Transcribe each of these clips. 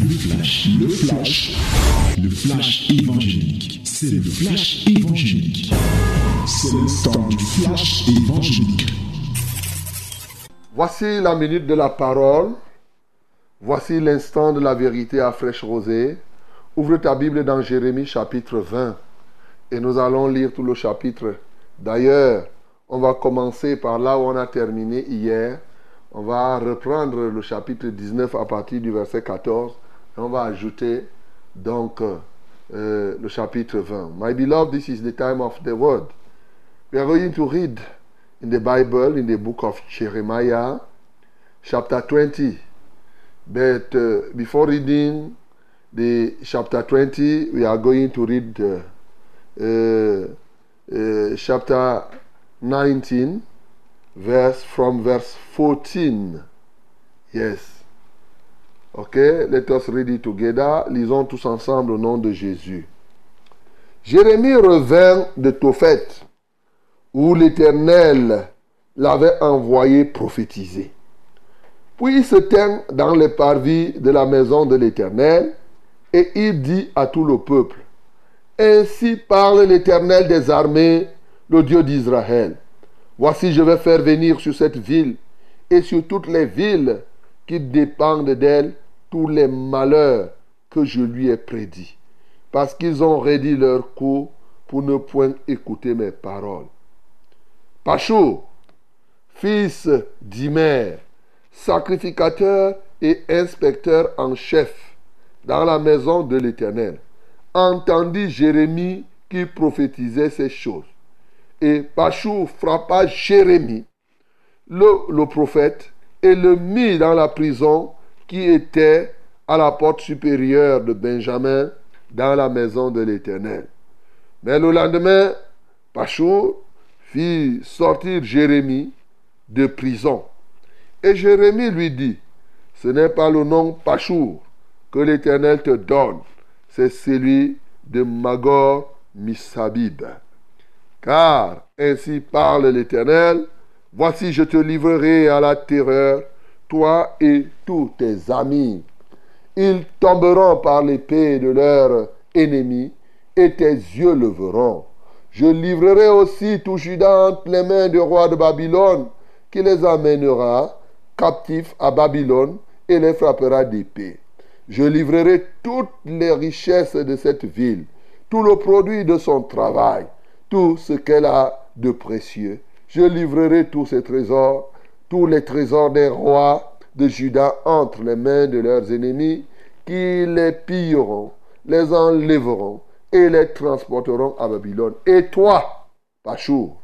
Le flash, le flash, le flash évangélique. C'est le flash évangélique. C'est le temps du flash évangélique. Voici la minute de la parole. Voici l'instant de la vérité à fraîche rosée. Ouvre ta Bible dans Jérémie chapitre 20 et nous allons lire tout le chapitre. D'ailleurs, on va commencer par là où on a terminé hier. On va reprendre le chapitre 19 à partir du verset 14 et on va ajouter donc euh, le chapitre 20. My beloved, this is the time of the word. We are going to read in the Bible, in the book of Jeremiah, chapter 20. But uh, before reading the chapter 20, we are going to read uh, uh, uh, chapter 19, verse from verse 14. Yes. Okay, let us read it together. Lisons tous ensemble au nom de Jésus. Jérémie revint de Tophet, où l'Éternel l'avait envoyé prophétiser. Puis il se tint dans les parvis de la maison de l'Éternel, et il dit à tout le peuple, Ainsi parle l'Éternel des armées, le Dieu d'Israël. Voici, je vais faire venir sur cette ville et sur toutes les villes qui dépendent d'elle tous les malheurs que je lui ai prédits, parce qu'ils ont rédit leur cou pour ne point écouter mes paroles. Pachou, fils d'Imer, sacrificateur et inspecteur en chef dans la maison de l'Éternel, entendit Jérémie qui prophétisait ces choses. Et Pachou frappa Jérémie, le, le prophète, et le mit dans la prison qui était à la porte supérieure de Benjamin dans la maison de l'Éternel. Mais le lendemain, Pachou fit sortir Jérémie de prison. Et Jérémie lui dit, ce n'est pas le nom Pachour que l'Éternel te donne, c'est celui de Magor Misabib. Car ainsi parle l'Éternel, voici je te livrerai à la terreur, toi et tous tes amis. Ils tomberont par l'épée de leurs ennemis, et tes yeux le verront. Je livrerai aussi tout Judas entre les mains du roi de Babylone, qui les amènera captifs à Babylone et les frappera d'épée. Je livrerai toutes les richesses de cette ville, tout le produit de son travail, tout ce qu'elle a de précieux. Je livrerai tous ses trésors, tous les trésors des rois de Juda entre les mains de leurs ennemis, qui les pilleront, les enlèveront et les transporteront à Babylone. Et toi, Pachou,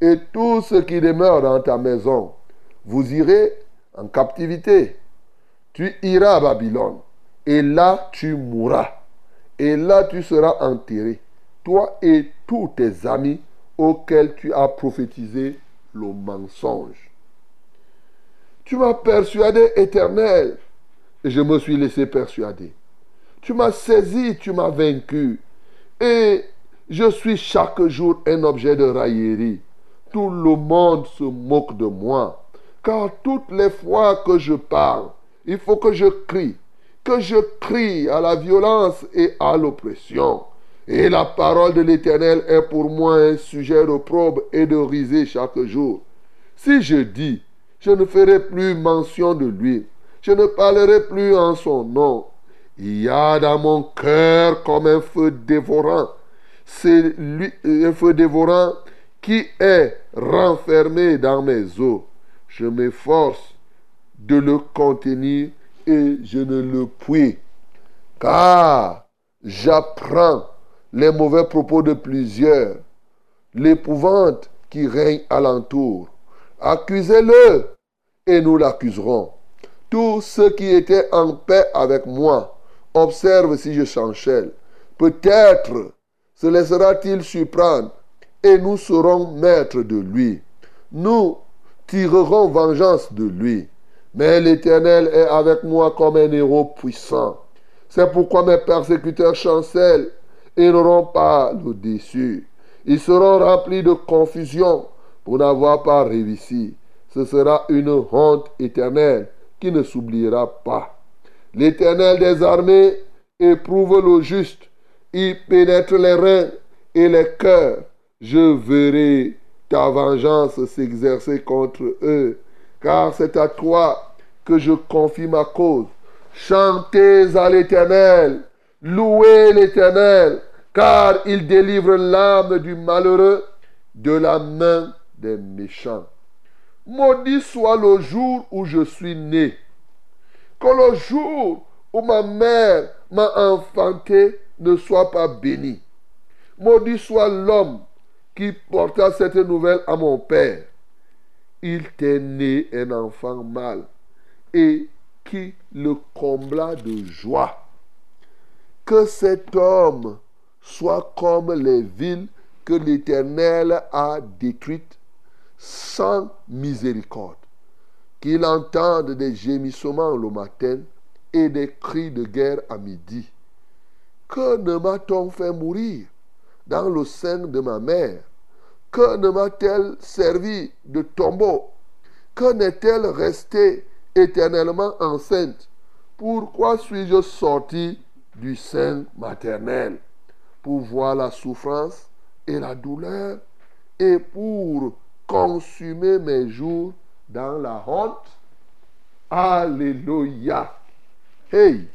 et tous ceux qui demeurent dans ta maison, vous irez en captivité. Tu iras à Babylone, et là tu mourras, et là tu seras enterré, toi et tous tes amis auxquels tu as prophétisé le mensonge. Tu m'as persuadé éternel, et je me suis laissé persuader. Tu m'as saisi, tu m'as vaincu, et je suis chaque jour un objet de raillerie. Tout le monde se moque de moi, car toutes les fois que je parle, il faut que je crie, que je crie à la violence et à l'oppression. Et la parole de l'Éternel est pour moi un sujet de probe et de risée chaque jour. Si je dis, je ne ferai plus mention de lui, je ne parlerai plus en son nom. Il y a dans mon cœur comme un feu dévorant. C'est lui, un feu dévorant qui est renfermé dans mes os. Je m'efforce de le contenir et je ne le puis. Car j'apprends les mauvais propos de plusieurs, l'épouvante qui règne alentour. Accusez-le et nous l'accuserons. Tous ceux qui étaient en paix avec moi observent si je chanchelle. Peut-être se laissera-t-il surprendre et nous serons maîtres de lui. Nous tirerons vengeance de lui. Mais l'Éternel est avec moi comme un héros puissant. C'est pourquoi mes persécuteurs chancellent et n'auront pas le déçu. Ils seront remplis de confusion pour n'avoir pas réussi. Ce sera une honte éternelle qui ne s'oubliera pas. L'Éternel des armées éprouve le juste. Il pénètre les reins et les cœurs. Je verrai ta vengeance s'exercer contre eux. Car c'est à toi que je confie ma cause. Chantez à l'Éternel. Louez l'Éternel. Car il délivre l'âme du malheureux de la main des méchants. Maudit soit le jour où je suis né. Que le jour où ma mère m'a enfanté ne soit pas béni. Maudit soit l'homme qui porta cette nouvelle à mon père. Il t'est né un enfant mâle et qui le combla de joie. Que cet homme soit comme les villes que l'Éternel a détruites sans miséricorde. Qu'il entende des gémissements le matin et des cris de guerre à midi. Que ne m'a-t-on fait mourir dans le sein de ma mère? Que ne m'a-t-elle servi de tombeau? Que n'est-elle restée éternellement enceinte? Pourquoi suis-je sorti du sein maternel? Pour voir la souffrance et la douleur et pour consumer mes jours dans la honte. Alléluia. Hey,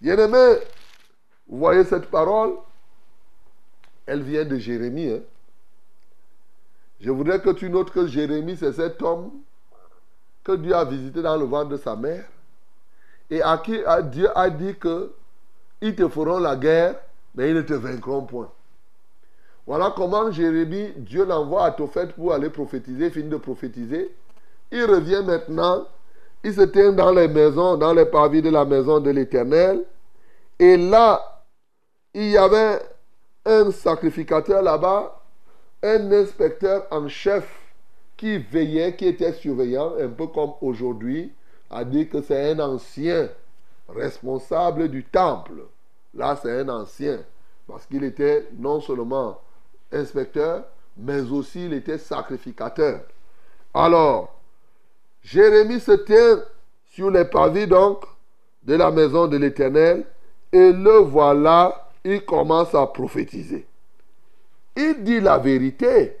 bien-aimé, vous voyez cette parole? Elle vient de Jérémie. Hein? Je voudrais que tu notes que Jérémie, c'est cet homme que Dieu a visité dans le ventre de sa mère et à qui Dieu a dit que ils te feront la guerre, mais ils ne te vaincront point. Voilà comment Jérémie, Dieu l'envoie à Tophet pour aller prophétiser, finit de prophétiser. Il revient maintenant, il se tient dans les maisons, dans les parvis de la maison de l'Éternel. Et là, il y avait un sacrificateur là-bas, un inspecteur en chef qui veillait, qui était surveillant, un peu comme aujourd'hui, a dit que c'est un ancien responsable du temple. Là, c'est un ancien, parce qu'il était non seulement inspecteur, mais aussi il était sacrificateur. Alors, Jérémie se tient sur les pavis donc de la maison de l'Éternel et le voilà, il commence à prophétiser. Il dit la vérité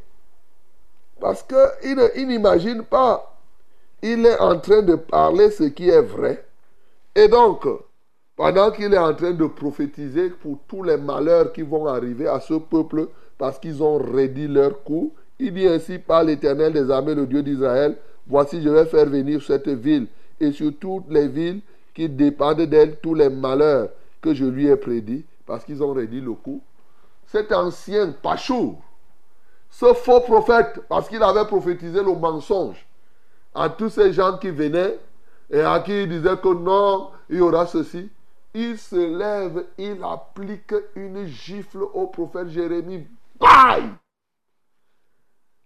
parce qu'il n'imagine pas. Il est en train de parler ce qui est vrai. Et donc, pendant qu'il est en train de prophétiser pour tous les malheurs qui vont arriver à ce peuple, parce qu'ils ont rédit leur coup. Il dit ainsi par l'Éternel des armées, le Dieu d'Israël, voici je vais faire venir cette ville et sur toutes les villes qui dépendent d'elle tous les malheurs que je lui ai prédits, parce qu'ils ont rédit le coup. Cet ancien Pachour, ce faux prophète, parce qu'il avait prophétisé le mensonge à tous ces gens qui venaient et à qui il disait que non, il y aura ceci. Il se lève, il applique une gifle au prophète Jérémie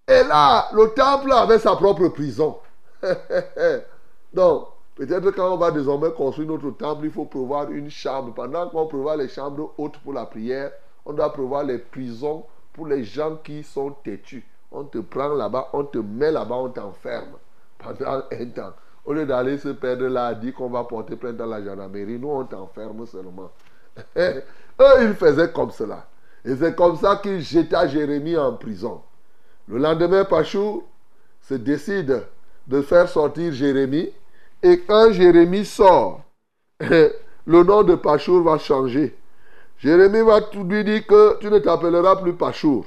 et là, le temple avait sa propre prison. Donc, peut-être quand on va désormais construire notre temple, il faut prévoir une chambre. Pendant qu'on prévoit les chambres hautes pour la prière, on doit prévoir les prisons pour les gens qui sont têtus. On te prend là-bas, on te met là-bas, on t'enferme pendant un temps. Au lieu d'aller se perdre là, dit qu'on va porter plainte dans la gendarmerie, nous on t'enferme seulement. Eux, ils faisaient comme cela. Et c'est comme ça qu'il jeta Jérémie en prison. Le lendemain, Pachou se décide de faire sortir Jérémie. Et quand Jérémie sort, le nom de Pachour va changer. Jérémie va lui dire que tu ne t'appelleras plus Pachour.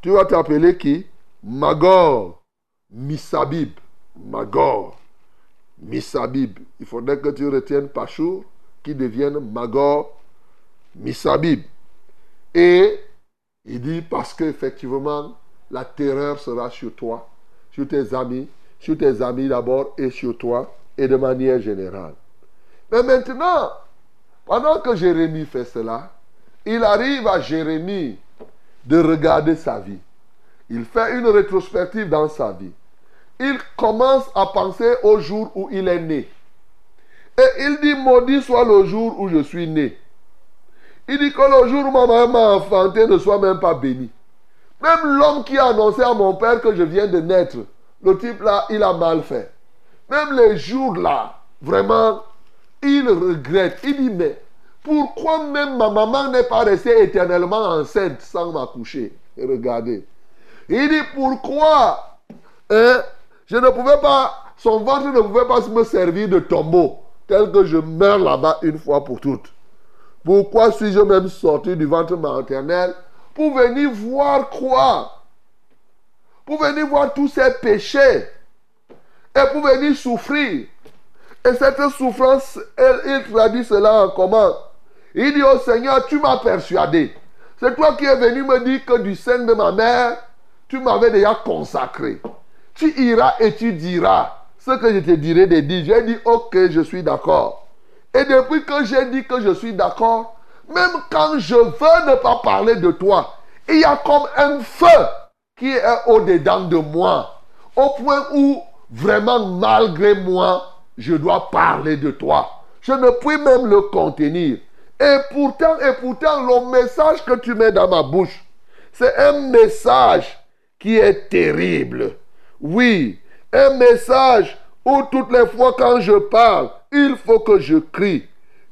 Tu vas t'appeler qui? Magor, Misabib. Magor, Misabib. Il faudrait que tu retiennes Pachour qui devienne Magor, Misabib. Et il dit parce qu'effectivement, la terreur sera sur toi, sur tes amis, sur tes amis d'abord et sur toi, et de manière générale. Mais maintenant, pendant que Jérémie fait cela, il arrive à Jérémie de regarder sa vie. Il fait une rétrospective dans sa vie. Il commence à penser au jour où il est né. Et il dit, maudit soit le jour où je suis né. Il dit que le jour où ma mère m'a enfanté ne soit même pas béni. Même l'homme qui a annoncé à mon père que je viens de naître, le type là, il a mal fait. Même les jours là, vraiment, il regrette. Il dit, mais pourquoi même ma maman n'est pas restée éternellement enceinte sans m'accoucher? Regardez. Il dit, pourquoi hein, je ne pouvais pas, son ventre ne pouvait pas me servir de tombeau, tel que je meurs là-bas une fois pour toutes. Pourquoi suis-je même sorti du ventre maternel pour venir voir quoi? Pour venir voir tous ces péchés et pour venir souffrir. Et cette souffrance, il traduit cela en comment? Il dit au Seigneur, tu m'as persuadé. C'est toi qui es venu me dire que du sein de ma mère, tu m'avais déjà consacré. Tu iras et tu diras ce que je te dirai de dire. J'ai dit, ok, je suis d'accord. Et depuis que j'ai dit que je suis d'accord, même quand je veux ne pas parler de toi, il y a comme un feu qui est au-dedans de moi. Au point où, vraiment, malgré moi, je dois parler de toi. Je ne puis même le contenir. Et pourtant, et pourtant, le message que tu mets dans ma bouche, c'est un message qui est terrible. Oui, un message où toutes les fois quand je parle, il faut que je crie.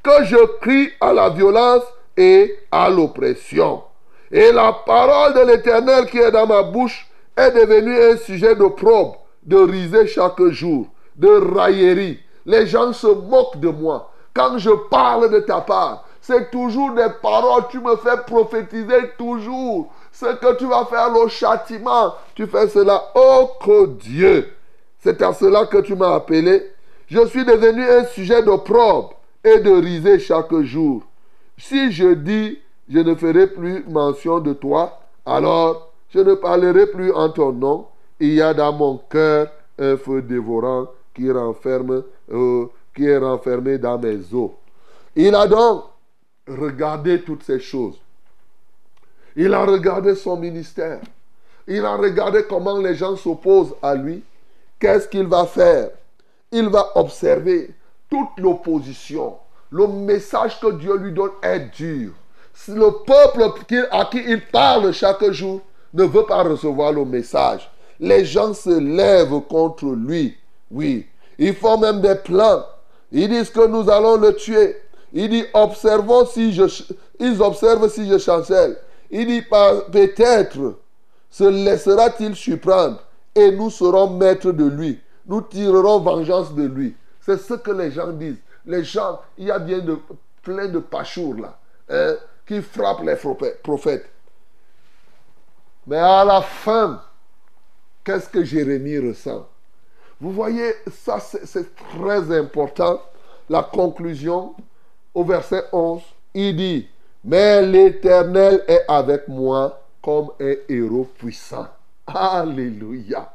Que je crie à la violence et à l'oppression. Et la parole de l'Éternel qui est dans ma bouche est devenue un sujet de probe, de risée chaque jour, de raillerie. Les gens se moquent de moi. Quand je parle de ta part, c'est toujours des paroles. Tu me fais prophétiser toujours ce que tu vas faire, le châtiment. Tu fais cela. Oh que Dieu. C'est à cela que tu m'as appelé. Je suis devenu un sujet de probe et de risée chaque jour. Si je dis, je ne ferai plus mention de toi, alors je ne parlerai plus en ton nom. Il y a dans mon cœur un feu dévorant qui euh, qui est renfermé dans mes os. Il a donc regardé toutes ces choses. Il a regardé son ministère. Il a regardé comment les gens s'opposent à lui. Qu'est-ce qu'il va faire? Il va observer toute l'opposition. Le message que Dieu lui donne est dur. Le peuple à qui il parle chaque jour ne veut pas recevoir le message, les gens se lèvent contre lui. Oui, ils font même des plans. Ils disent que nous allons le tuer. Il dit, observons si je... Ils observent si je chancelle. Il dit, peut-être se laissera-t-il surprendre et nous serons maîtres de lui. Nous tirerons vengeance de lui. C'est ce que les gens disent. Les gens, il y a bien plein de pachours là, hein, qui frappent les prophètes. Mais à la fin, qu'est-ce que Jérémie ressent? Vous voyez, ça c'est très important. La conclusion au verset 11, il dit, mais l'Éternel est avec moi comme un héros puissant. Alléluia.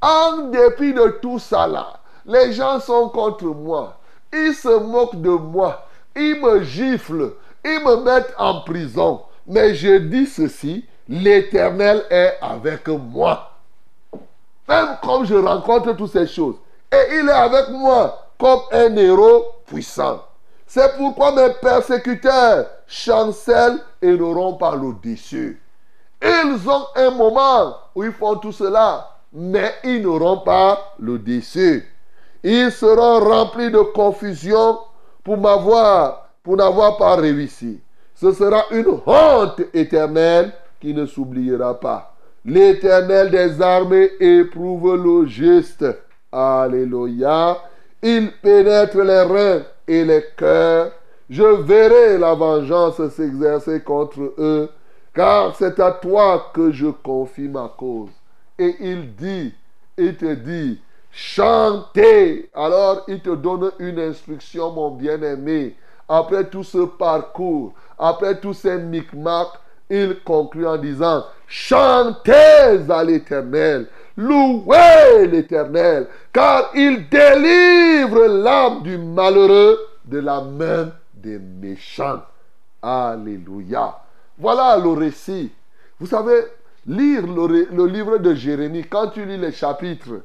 En dépit de tout ça là, les gens sont contre moi. Ils se moquent de moi. Ils me giflent. Ils me mettent en prison. Mais je dis ceci, l'Éternel est avec moi. Même comme je rencontre toutes ces choses. Et il est avec moi comme un héros puissant. C'est pourquoi mes persécuteurs chancellent et n'auront pas dessus. Ils ont un moment où ils font tout cela, mais ils n'auront pas le dessus. Ils seront remplis de confusion pour m'avoir, pour n'avoir pas réussi. Ce sera une honte éternelle qui ne s'oubliera pas. L'éternel des armées éprouve le juste. Alléluia. Il pénètre les reins et les cœurs. Je verrai la vengeance s'exercer contre eux, car c'est à toi que je confie ma cause. Et il dit, il te dit, chantez. Alors il te donne une instruction, mon bien-aimé. Après tout ce parcours, après tous ces micmacs, il conclut en disant, chantez à l'Éternel, louez l'Éternel, car il délivre l'âme du malheureux de la main des méchants. Alléluia. Voilà le récit. Vous savez, lire le, livre de Jérémie, quand tu lis les chapitres,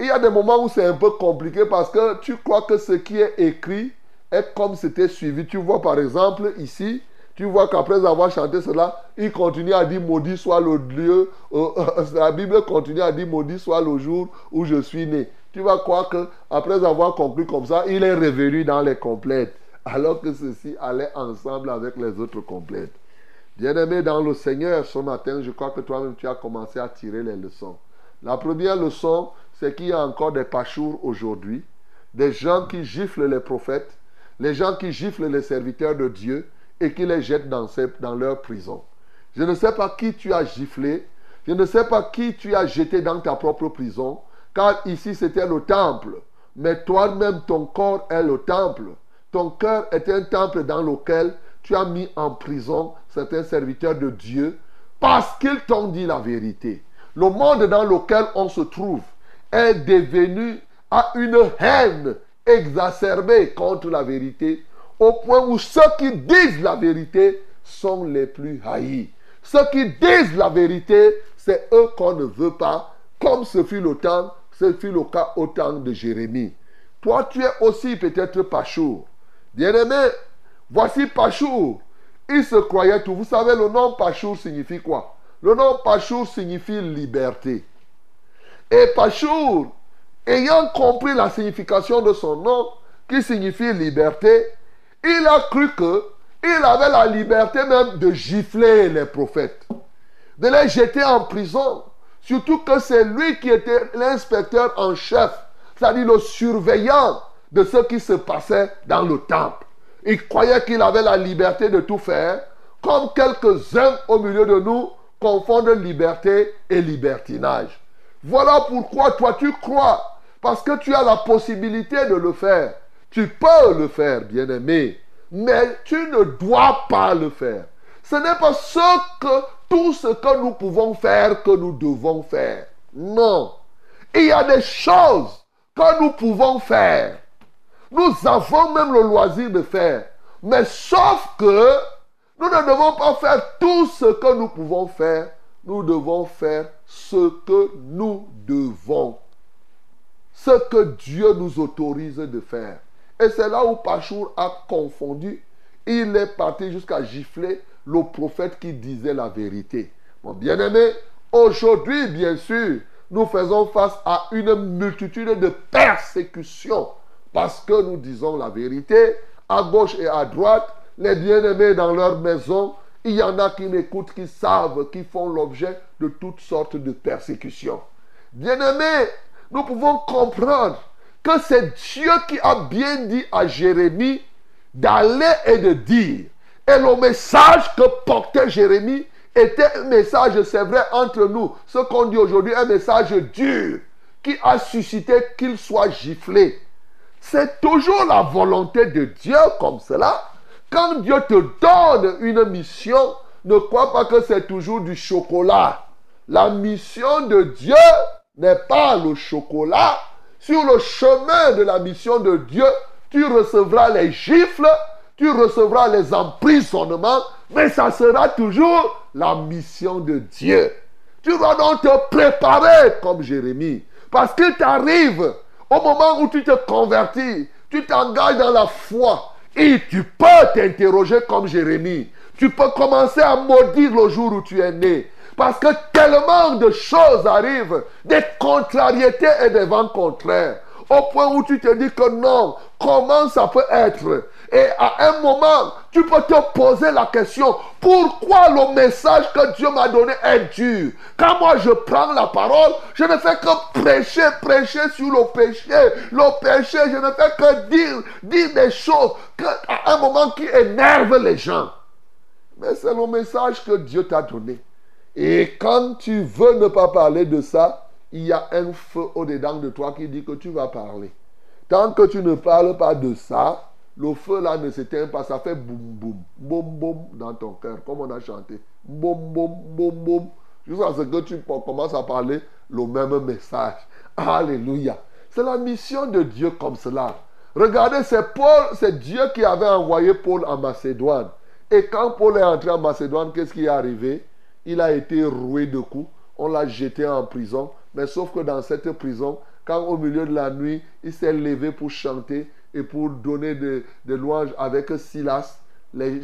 il y a des moments où c'est un peu compliqué parce que tu crois que ce qui est écrit est comme c'était suivi. Tu vois par exemple ici, tu vois qu'après avoir chanté cela, il continue à dire maudit soit le lieu, euh, la Bible continue à dire maudit soit le jour où je suis né. tu vas croire que après avoir conclu comme ça, il est revenu dans les complètes, alors que ceci allait ensemble avec les autres complètes. Bien-aimé dans le Seigneur, ce matin, je crois que toi-même, tu as commencé à tirer les leçons. La première leçon, c'est qu'il y a encore des pachours aujourd'hui, des gens qui giflent les prophètes, les gens qui giflent les serviteurs de Dieu et qui les jettent dans, dans leur prison. Je ne sais pas qui tu as giflé, je ne sais pas qui tu as jeté dans ta propre prison, car ici c'était le temple. Mais toi-même, ton corps est le temple. Ton cœur est un temple dans lequel tu as mis en prison certains serviteurs de Dieu parce qu'ils t'ont dit la vérité. Le monde dans lequel on se trouve est devenu à une haine exacerbée contre la vérité, au point où ceux qui disent la vérité sont les plus haïs. Ceux qui disent la vérité, c'est eux qu'on ne veut pas, comme ce fut le ce fut le cas au temps de Jérémie. Toi, tu es aussi peut-être Pachour. Bien-aimé, voici Pachour. Il se croyait tout. Vous savez, le nom Pachour signifie quoi? Le nom Pachour signifie liberté. Et Pachour, ayant compris la signification de son nom, qui signifie liberté, il a cru que il avait la liberté même de gifler les prophètes, de les jeter en prison, Surtout que c'est lui qui était l'inspecteur en chef, c'est-à-dire le surveillant de ce qui se passait dans le temple. Il croyait qu'il avait la liberté de tout faire, comme quelques-uns au milieu de nous confondent liberté et libertinage. Voilà pourquoi toi tu crois, parce que tu as la possibilité de le faire. Tu peux le faire, bien-aimé, mais tu ne dois pas le faire. Ce n'est pas ce que tout ce que nous pouvons faire que nous devons faire. Non. Il y a des choses que nous pouvons faire. Nous avons même le loisir de faire. Mais sauf que nous ne devons pas faire tout ce que nous pouvons faire. Nous devons faire ce que nous devons. Ce que Dieu nous autorise de faire. Et c'est là où Pachour a confondu. Il est parti jusqu'à gifler le prophète qui disait la vérité. Mon bien-aimé, aujourd'hui, bien sûr, nous faisons face à une multitude de persécutions parce que nous disons la vérité. À gauche et à droite, les bien-aimés dans leur maison, il y en a qui m'écoutent, qui savent, qui font l'objet de toutes sortes de persécutions. Bien-aimés, nous pouvons comprendre que c'est Dieu qui a bien dit à Jérémie d'aller et de dire et le message que portait Jérémie était un message, c'est vrai, entre nous. Ce qu'on dit aujourd'hui, un message dur qui a suscité qu'il soit giflé. C'est toujours la volonté de Dieu comme cela. Quand Dieu te donne une mission, ne crois pas que c'est toujours du chocolat. La mission de Dieu n'est pas le chocolat. Sur le chemin de la mission de Dieu, tu recevras les gifles, tu recevras les emprisonnements, mais ça sera toujours la mission de Dieu. Tu dois donc te préparer comme Jérémie. Parce qu'il t'arrive au moment où tu te convertis, tu t'engages dans la foi et tu peux t'interroger comme Jérémie. Tu peux commencer à maudire le jour où tu es né. Parce que tellement de choses arrivent, des contrariétés et des vents contraires. Au point où tu te dis que non, comment ça peut être et à un moment, tu peux te poser la question, pourquoi le message que Dieu m'a donné est dur? Quand moi je prends la parole, je ne fais que prêcher, prêcher sur le péché. Le péché, je ne fais que dire, dire des choses à un moment qui énervent les gens. Mais c'est le message que Dieu t'a donné. Et quand tu veux ne pas parler de ça, il y a un feu au-dedans de toi qui dit que tu vas parler. Tant que tu ne parles pas de ça, le feu là ne s'éteint pas, ça fait boum boum, boum boum dans ton cœur, comme on a chanté. Boum boum, boum boum, jusqu'à ce que tu commences à parler le même message. Alléluia. C'est la mission de Dieu comme cela. Regardez, c'est Paul, c'est Dieu qui avait envoyé Paul en Macédoine. Et quand Paul est entré en Macédoine, qu'est-ce qui est arrivé? Il a été roué de coups, on l'a jeté en prison. Mais sauf que dans cette prison, quand au milieu de la nuit, il s'est levé pour chanter, et pour donner des louanges avec Silas, les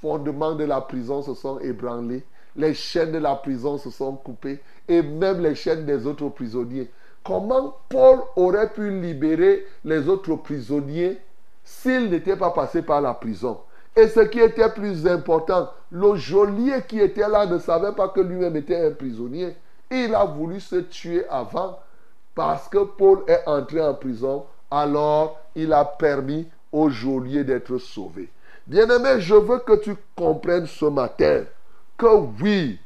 fondements de la prison se sont ébranlés, les chaînes de la prison se sont coupées et même les chaînes des autres prisonniers. comment Paul aurait pu libérer les autres prisonniers s'il n'était pas passé par la prison? Et ce qui était plus important, le geôlier qui était là ne savait pas que lui-même était un prisonnier. Il a voulu se tuer avant parce que Paul est entré en prison. Alors, il a permis au geôlier d'être sauvé. Bien-aimé, je veux que tu comprennes ce matin que oui,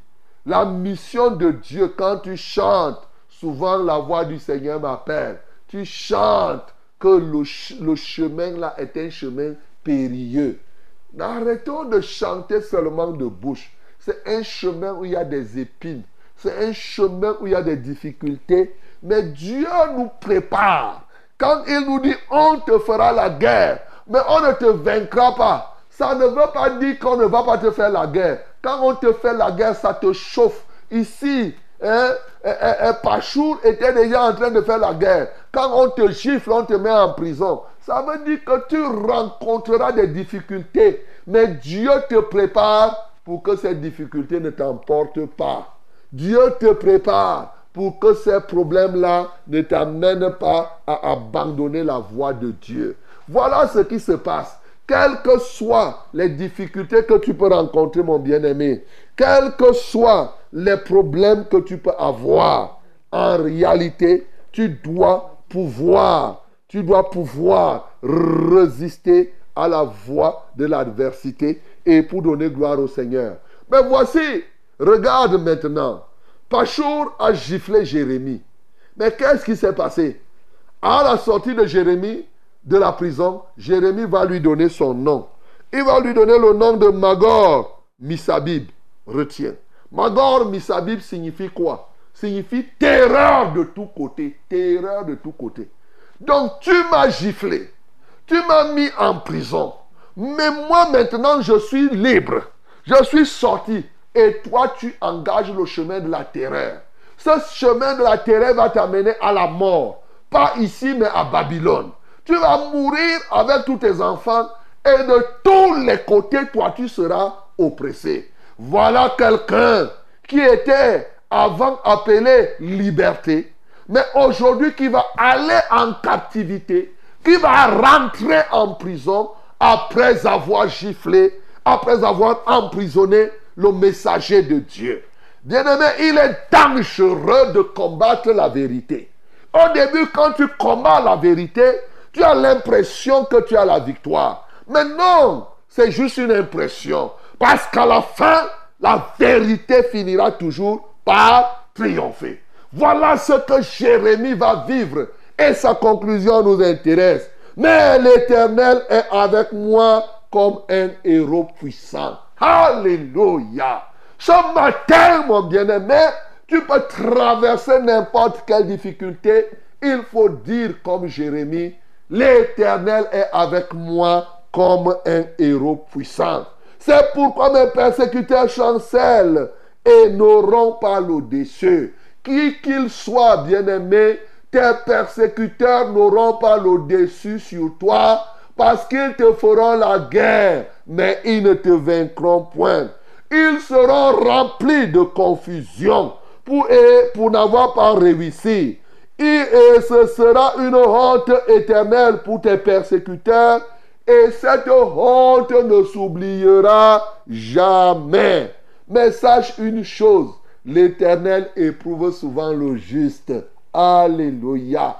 la mission de Dieu, quand tu chantes, souvent la voix du Seigneur m'appelle. Tu chantes que le, chemin là est un chemin périlleux. Arrêtons de chanter seulement de bouche. C'est un chemin où il y a des épines. C'est un chemin où il y a des difficultés. Mais Dieu nous prépare. Quand il nous dit on te fera la guerre, mais on ne te vaincra pas. Ça ne veut pas dire qu'on ne va pas te faire la guerre. Quand on te fait la guerre, ça te chauffe. Ici, hein, Pachour était déjà en train de faire la guerre. Quand on te gifle, on te met en prison. Ça veut dire que tu rencontreras des difficultés. Mais Dieu te prépare pour que ces difficultés ne t'emportent pas. Dieu te prépare pour que ces problèmes-là ne t'amènent pas à abandonner la voie de Dieu. Voilà ce qui se passe. Quelles que soient les difficultés que tu peux rencontrer, mon bien-aimé, quels que soient les problèmes que tu peux avoir, en réalité, tu dois pouvoir, tu dois pouvoir résister à la voie de l'adversité et pour donner gloire au Seigneur. Mais voici, regarde maintenant, Pachour a giflé Jérémie. Mais qu'est-ce qui s'est passé? À la sortie de Jérémie de la prison, Jérémie va lui donner son nom. Il va lui donner le nom de Magor Misabib. Retiens. Magor Misabib signifie quoi? Signifie terreur de tous côtés. Terreur de tous côtés. Donc tu m'as giflé. Tu m'as mis en prison. Mais moi maintenant je suis libre. Je suis sorti. Et toi tu engages le chemin de la terreur. Ce chemin de la terreur va t'amener à la mort. Pas ici mais à Babylone. Tu vas mourir avec tous tes enfants et de tous les côtés, toi, tu seras oppressé. Voilà quelqu'un qui était avant appelé liberté, mais aujourd'hui qui va aller en captivité, qui va rentrer en prison après avoir giflé, après avoir emprisonné le messager de Dieu. Bien-aimé, il est dangereux de combattre la vérité. Au début, quand tu combats la vérité, tu as l'impression que tu as la victoire. Mais non, c'est juste une impression. Parce qu'à la fin, la vérité finira toujours par triompher. Voilà ce que Jérémie va vivre. Et sa conclusion nous intéresse. Mais l'Éternel est avec moi comme un héros puissant. Alléluia. Ce matin, mon bien-aimé, tu peux traverser n'importe quelle difficulté. Il faut dire comme Jérémie, L'Éternel est avec moi comme un héros puissant. C'est pourquoi mes persécuteurs chancellent et n'auront pas l'au-dessus. Qui qu'ils soient, bien-aimés, tes persécuteurs n'auront pas l'au-dessus sur toi parce qu'ils te feront la guerre, mais ils ne te vaincront point. Ils seront remplis de confusion pour, pour n'avoir pas réussi et ce sera une honte éternelle pour tes persécuteurs, et cette honte ne s'oubliera jamais. Mais sache une chose, l'Éternel éprouve souvent le juste. Alléluia.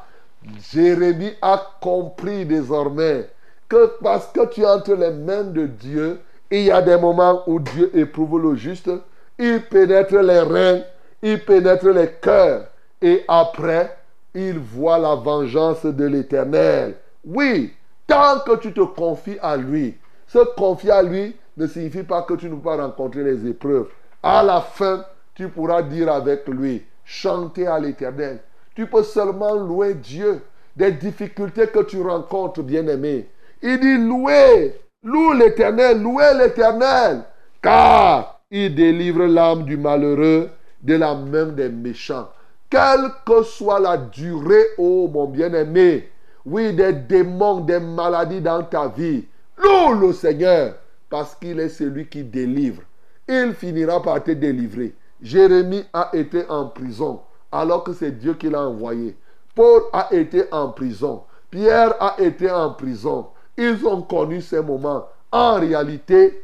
Jérémie a compris désormais que parce que tu es entre les mains de Dieu, il y a des moments où Dieu éprouve le juste, il pénètre les reins, il pénètre les cœurs, et après, il voit la vengeance de l'Éternel. Oui, tant que tu te confies à lui, se confier à lui ne signifie pas que tu ne peux pas rencontrer les épreuves. À la fin, tu pourras dire avec lui, chanter à l'Éternel. Tu peux seulement louer Dieu des difficultés que tu rencontres, bien-aimé. Il dit louer, loue l'Éternel, louez l'Éternel, car il délivre l'âme du malheureux de la main des méchants quelle que soit la durée, oh mon bien-aimé, oui, des démons, des maladies dans ta vie, loue le Seigneur, parce qu'il est celui qui délivre. Il finira par te délivrer. Jérémie a été en prison, alors que c'est Dieu qui l'a envoyé. Paul a été en prison. Pierre a été en prison. Ils ont connu ces moments. En réalité,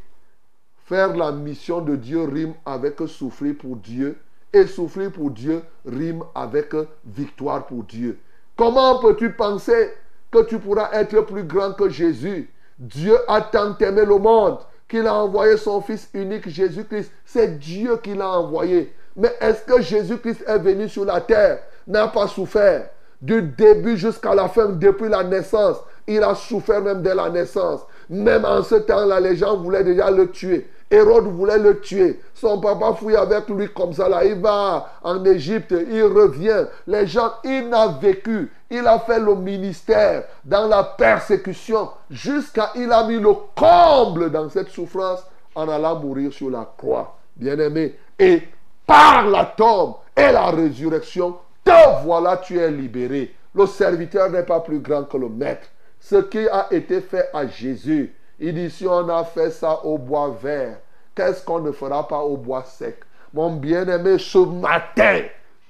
faire la mission de Dieu rime avec souffrir pour Dieu. Et souffrir pour Dieu rime avec victoire pour Dieu. Comment peux-tu penser que tu pourras être plus grand que Jésus? Dieu a tant aimé le monde qu'il a envoyé son Fils unique Jésus-Christ. C'est Dieu qui l'a envoyé. Mais est-ce que Jésus-Christ est venu sur la terre, n'a pas souffert du début jusqu'à la fin, depuis la naissance Il a souffert même dès la naissance. Même en ce temps-là, les gens voulaient déjà le tuer. Hérode voulait le tuer. Son papa fouille avec lui comme ça. Là. Il va en Égypte, il revient. Les gens, il a vécu. Il a fait le ministère dans la persécution jusqu'à il a mis le comble dans cette souffrance en allant mourir sur la croix. Bien-aimé. Et par la tombe et la résurrection, te voilà, tu es libéré. Le serviteur n'est pas plus grand que le maître. Ce qui a été fait à Jésus, il dit, si on a fait ça au bois vert, qu'est-ce qu'on ne fera pas au bois sec? Mon bien-aimé, ce matin,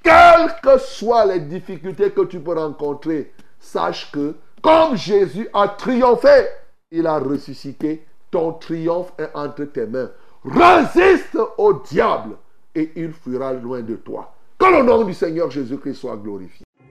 quelles que soient les difficultés que tu peux rencontrer, sache que comme Jésus a triomphé, il a ressuscité, ton triomphe est entre tes mains. Résiste au diable et il fuira loin de toi. Que le nom du Seigneur Jésus-Christ soit glorifié.